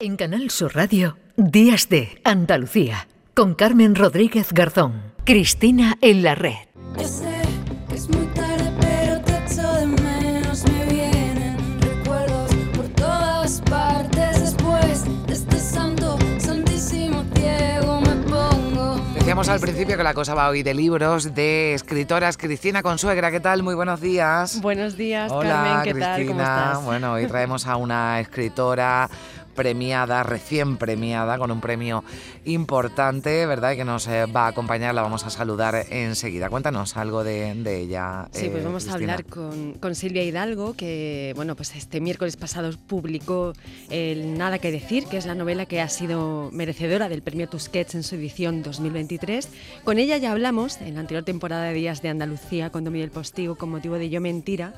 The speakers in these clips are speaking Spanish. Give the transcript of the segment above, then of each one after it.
En Canal Sur Radio, Días de Andalucía, con Carmen Rodríguez Garzón, Cristina en la red. Yo sé que es muy tarde, pero te echo de menos. Me vienen recuerdos por todas partes. Después de este santo, santísimo ciego me pongo. Decíamos al principio que la cosa va hoy de libros, de escritoras. Cristina Consuegra, ¿qué tal? Muy buenos días. Buenos días, Hola, Carmen, ¿qué Cristina. tal? ¿Cómo estás? Bueno, hoy traemos a una escritora premiada, recién premiada, con un premio importante, ¿verdad? Y que nos eh, va a acompañar, la vamos a saludar enseguida. Cuéntanos algo de, de ella. Sí, pues eh, vamos a hablar con, con Silvia Hidalgo, que bueno, pues este miércoles pasado publicó el Nada que decir, que es la novela que ha sido merecedora del premio Tusquets en su edición 2023. Con ella ya hablamos en la anterior temporada de Días de Andalucía, dio el postigo con motivo de Yo Mentira.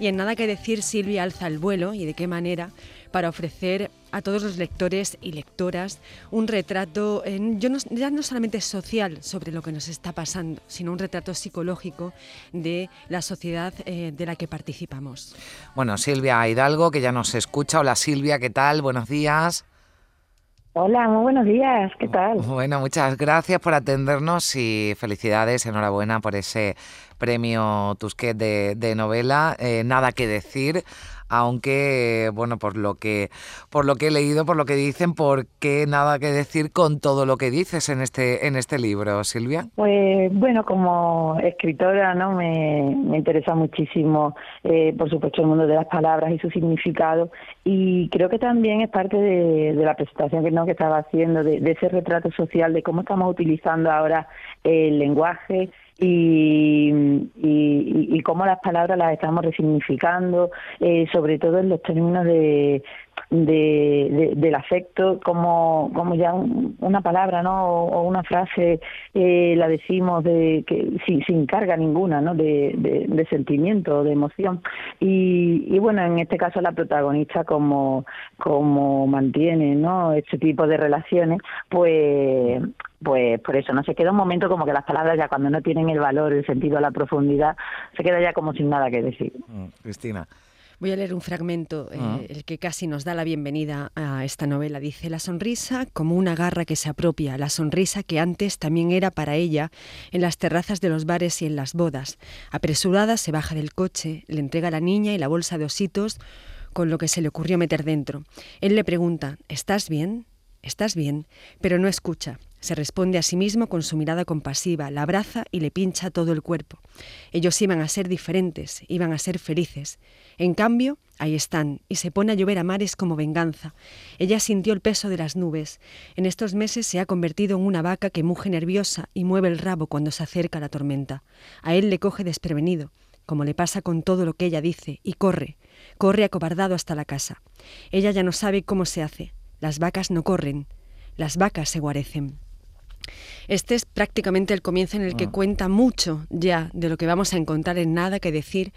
Y en Nada que decir, Silvia alza el vuelo y de qué manera para ofrecer a todos los lectores y lectoras un retrato, en- yo no- ya no solamente social sobre lo que nos está pasando, sino un retrato psicológico de la sociedad eh, de la que participamos. Bueno, Silvia Hidalgo, que ya nos escucha. Hola Silvia, ¿qué tal? Buenos días. Hola, muy buenos días, ¿qué tal? Bueno, muchas gracias por atendernos y felicidades, enhorabuena por ese premio Tusquet de, de novela. Eh, nada que decir, aunque bueno, por lo que por lo que he leído, por lo que dicen, ¿por qué nada que decir con todo lo que dices en este en este libro, Silvia? Pues bueno, como escritora, ¿no? Me, me interesa muchísimo, eh, por supuesto, el mundo de las palabras y su significado y creo que también es parte de, de la presentación que, ¿no? que estaba haciendo, de, de ese retrato social, de cómo estamos utilizando ahora el lenguaje y, y, y cómo las palabras las estamos resignificando, eh, sobre todo en los términos de, de, de- del afecto, como, como ya un- una palabra ¿no? o, o una frase eh, la decimos de que sin, sin carga ninguna ¿no? de, de, de sentimiento, de emoción. Y, y bueno, en este caso la protagonista como, como mantiene ¿no? este tipo de relaciones, pues pues por eso no se queda un momento como que las palabras ya cuando no tienen el valor, el sentido, la profundidad, se queda ya como sin nada que decir. Mm, Cristina. Voy a leer un fragmento, eh, Ah. el que casi nos da la bienvenida a esta novela. Dice, la sonrisa como una garra que se apropia, la sonrisa que antes también era para ella en las terrazas de los bares y en las bodas. Apresurada se baja del coche, le entrega a la niña y la bolsa de ositos con lo que se le ocurrió meter dentro. Él le pregunta, ¿estás bien? ¿Estás bien? Pero no escucha. Se responde a sí mismo con su mirada compasiva, la abraza y le pincha todo el cuerpo. Ellos iban a ser diferentes, iban a ser felices. En cambio, ahí están, y se pone a llover a mares como venganza. Ella sintió el peso de las nubes. En estos meses se ha convertido en una vaca que muge nerviosa y mueve el rabo cuando se acerca la tormenta. A él le coge desprevenido, como le pasa con todo lo que ella dice, y corre, corre acobardado hasta la casa. Ella ya no sabe cómo se hace. Las vacas no corren, las vacas se guarecen. Este es prácticamente el comienzo en el que cuenta mucho ya de lo que vamos a encontrar en Nada que decir.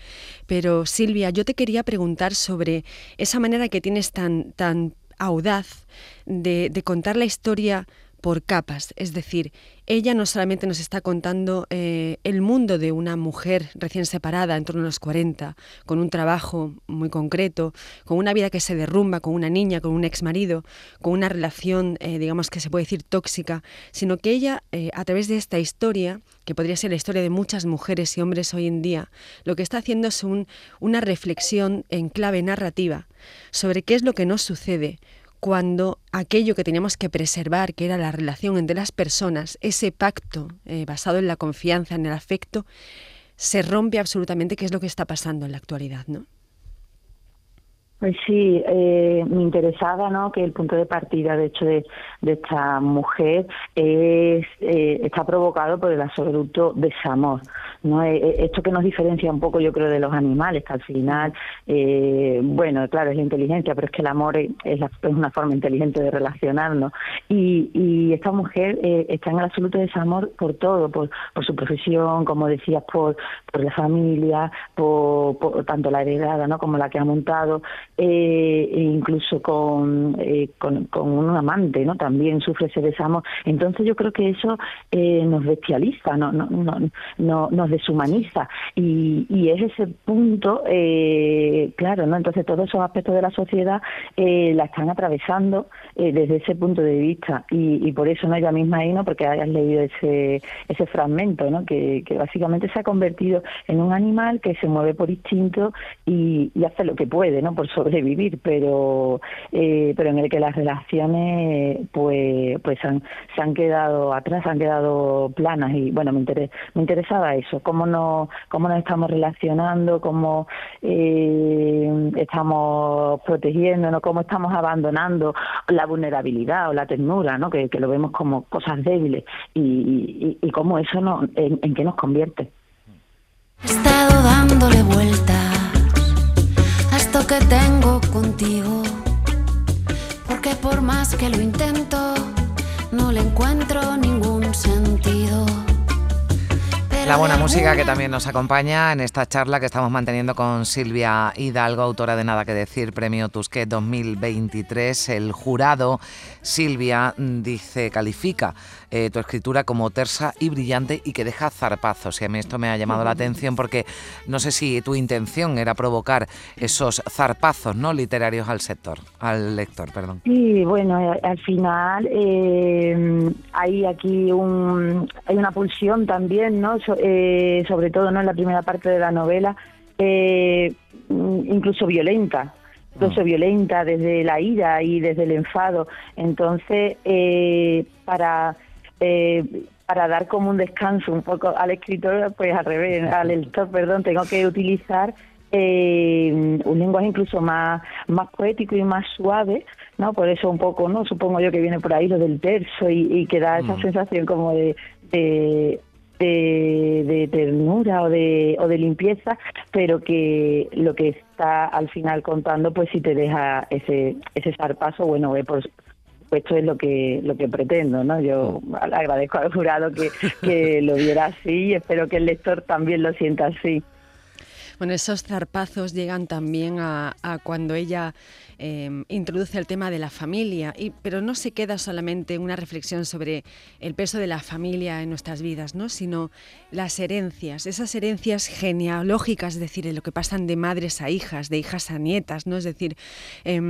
Pero Silvia, yo te quería preguntar sobre esa manera que tienes tan, tan audaz de, de contar la historia por capas. Es decir, ella no solamente nos está contando eh, el mundo de una mujer recién separada en torno a los 40, con un trabajo muy concreto, con una vida que se derrumba, con una niña, con un ex marido, con una relación, eh, digamos que se puede decir tóxica, sino que ella, eh, a través de esta historia, que podría ser la historia de muchas mujeres y hombres hoy en día, lo que está haciendo es un- una reflexión en clave narrativa sobre qué es lo que nos sucede cuando aquello que teníamos que preservar, que era la relación entre las personas, ese pacto eh, basado en la confianza, en el afecto, se rompe absolutamente, que es lo que está pasando en la actualidad, ¿no? Pues sí, eh, me interesaba ¿no? que el punto de partida, de hecho, de, de esta mujer es, eh, está provocado por el absoluto desamor. ¿No? Eh, eh, esto que nos diferencia un poco, yo creo, de los animales, que al final, eh, bueno, claro, es la inteligencia, pero es que el amor es, la- es una forma inteligente de relacionarnos. Y, y esta mujer eh, está en el absoluto desamor por todo, por, por su profesión, como decías, por, por la familia, por, tanto la heredada ¿no? como la que ha montado. eh, e incluso con, eh, con, con, un amante, ¿no? También sufre ese desamor. Entonces yo creo que eso nos bestializa, no, no, no, no, nos deshumaniza. Y, y es ese punto, eh, claro, ¿no? Entonces todos esos aspectos de la sociedad eh, la están atravesando eh, desde ese punto de vista. Y, y por eso, ¿no? Ella misma ahí, ¿no? Porque hayas leído ese, ese fragmento, ¿no? Que, básicamente se ha convertido en un animal que se mueve por instinto y, y hace lo que puede, ¿no? Por sobrevivir, pero, eh, pero en el que las relaciones, pues, pues han, se han quedado atrás, han quedado planas. Y bueno, me, interes, me interesaba eso, cómo nos, cómo nos estamos relacionando, cómo eh, estamos protegiéndonos, cómo estamos abandonando la vulnerabilidad o la ternura, ¿no? Que, que lo vemos como cosas débiles y, y, y cómo eso no, en, en qué nos convierte. He estado dándole vueltas a esto que tengo contigo, porque por más que lo intento, no le encuentro ningún. La buena música que también nos acompaña en esta charla que estamos manteniendo con Silvia Hidalgo, autora de Nada que Decir, Premio Tusquet 2023. El jurado, Silvia, dice, califica eh, tu escritura como tersa y brillante y que deja zarpazos. Y a mí esto me ha llamado la atención porque no sé si tu intención era provocar esos zarpazos no literarios al sector, al lector, perdón. Sí, bueno, al final eh, hay aquí un, hay una pulsión también, ¿no? So, eh, sobre todo no en la primera parte de la novela, eh, incluso violenta, incluso violenta desde la ira y desde el enfado. Entonces, eh, para eh, para dar como un descanso un poco al escritor, pues al revés, al lector, perdón, tengo que utilizar eh, un lenguaje incluso más más poético y más suave, ¿no? Por eso un poco, ¿no? Supongo yo que viene por ahí lo del terzo y, y que da esa Mm. sensación como de, de de, de ternura o de, o de limpieza, pero que lo que está al final contando, pues si te deja ese ese zarpazo, bueno, eh, por supuesto es lo que lo que pretendo, ¿no? Yo agradezco al jurado que, que lo viera así y espero que el lector también lo sienta así. Bueno, esos zarpazos llegan también a, cuando ella eh, introduce el tema de la familia, pero no se queda solamente una reflexión sobre el peso de la familia en nuestras vidas, ¿no? sino las herencias, esas herencias genealógicas, es decir, lo que pasan de madres a hijas, de hijas a nietas, ¿no? es decir, eh,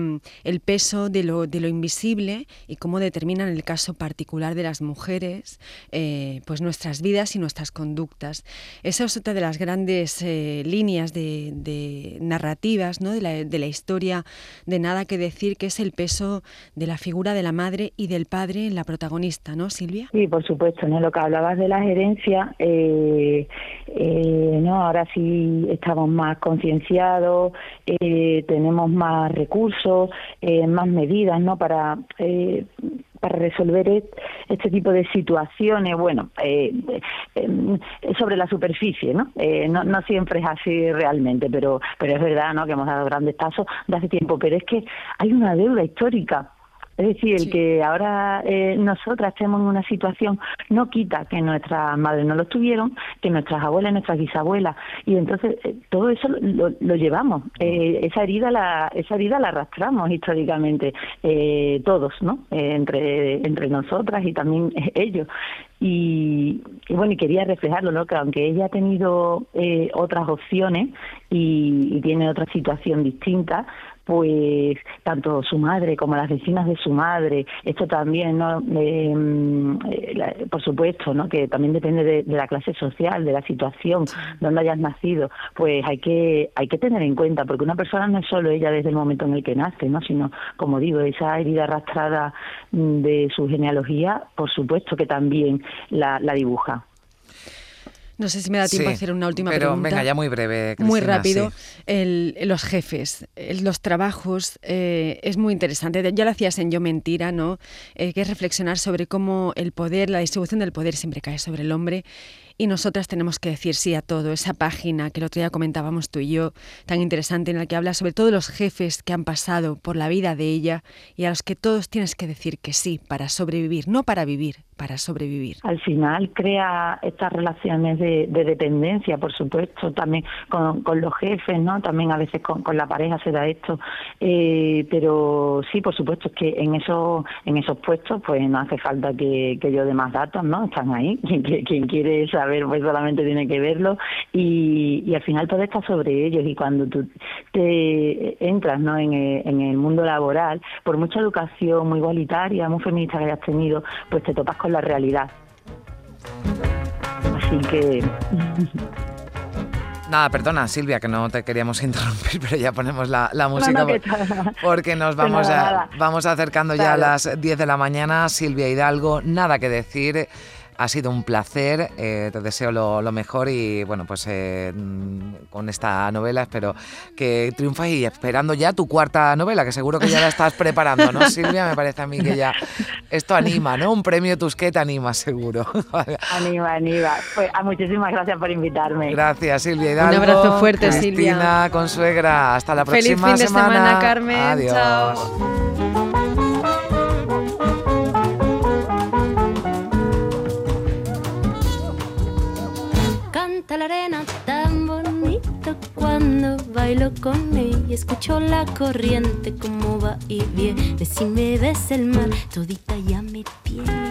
el peso de lo, invisible y cómo determinan el caso particular de las mujeres, eh, pues nuestras vidas y nuestras conductas. Esa es otra de las grandes eh, de, narrativas ¿no? de, la, de la historia de nada que decir, que es el peso de la figura de la madre y del padre en la protagonista, ¿no, Silvia? Sí, por supuesto, ¿no? Lo que hablabas de las herencias, eh, eh, no, ahora sí estamos más concienciados, eh, tenemos más recursos, eh, más medidas, ¿no? Para eh, para resolver este tipo de situaciones, bueno, eh, eh, sobre la superficie, ¿no? Eh, ¿no? No siempre es así realmente, pero, pero es verdad, ¿no? Que hemos dado grandes pasos de hace tiempo, pero es que hay una deuda histórica es decir, el que ahora eh, nosotras estemos en una situación no quita que nuestras madres no lo tuvieron, que nuestras abuelas, nuestras bisabuelas, y entonces eh, todo eso lo, lo llevamos. Eh, esa herida la esa herida la arrastramos históricamente eh, todos, ¿no? Entre entre nosotras y también ellos. Y, y, bueno, y quería reflejarlo, ¿no? Que aunque ella ha tenido eh, otras opciones y, y tiene otra situación distinta, pues tanto su madre como las vecinas de su madre, esto también, ¿no? Eh, la, por supuesto, ¿no? Que también depende de, de, la clase social, de la situación donde hayas nacido, pues hay que hay que tener en cuenta, porque una persona no es solo ella desde el momento en el que nace, ¿no? Sino, como digo, esa herida arrastrada de su genealogía, por supuesto que también la, la dibuja. No sé si me da tiempo sí, a hacer una última pero pregunta. venga, ya muy breve. Cristina, muy rápido. Sí. El, los jefes, los trabajos, eh, es muy interesante. Ya lo hacías en Yo Mentira, ¿no? Eh, que es reflexionar sobre cómo el poder, la distribución del poder siempre cae sobre el hombre y nosotras tenemos que decir sí a todo. Esa página que el otro día comentábamos tú y yo, tan interesante, en la que habla sobre todos los jefes que han pasado por la vida de ella y a los que todos tienes que decir que sí para sobrevivir, no para vivir, para sobrevivir. Al final crea estas relaciones de, dependencia, por supuesto, también con, los jefes, ¿no? También a veces con, la pareja se da esto, eh, pero sí, por supuesto, es que en esos en esos puestos, pues no hace falta que, yo dé más datos, ¿no? Están ahí. Quien, quiere saber, pues solamente tiene que verlo y, y al final todo está sobre ellos y cuando tú te entras, ¿no? En el, en el mundo laboral, por mucha educación muy igualitaria, muy feminista que hayas tenido, pues te topas con la realidad. Así que... Nada, perdona Silvia, que no te queríamos interrumpir, pero ya ponemos la, música porque nos vamos, a, vamos acercando ya a las 10 de la mañana. Silvia Hidalgo, nada que decir. Ha sido un placer, eh, te deseo lo, mejor y bueno, pues eh, con esta novela espero que triunfa y esperando ya tu cuarta novela, que seguro que ya la estás preparando, ¿no, Silvia? Me parece a mí que ya esto anima, ¿no? Un premio Tusquet anima, seguro. anima, anima. Pues, ah, muchísimas gracias por invitarme. Gracias, Silvia Hidalgo. Un abrazo fuerte, Cristina, Silvia. Consuegra. Hasta la próxima Feliz fin semana. de semana, Carmen. Adiós. Chao. La arena tan bonito cuando bailo con ella. Escucho la corriente como va y viene. Si me ves el mar, todita ya me tiene.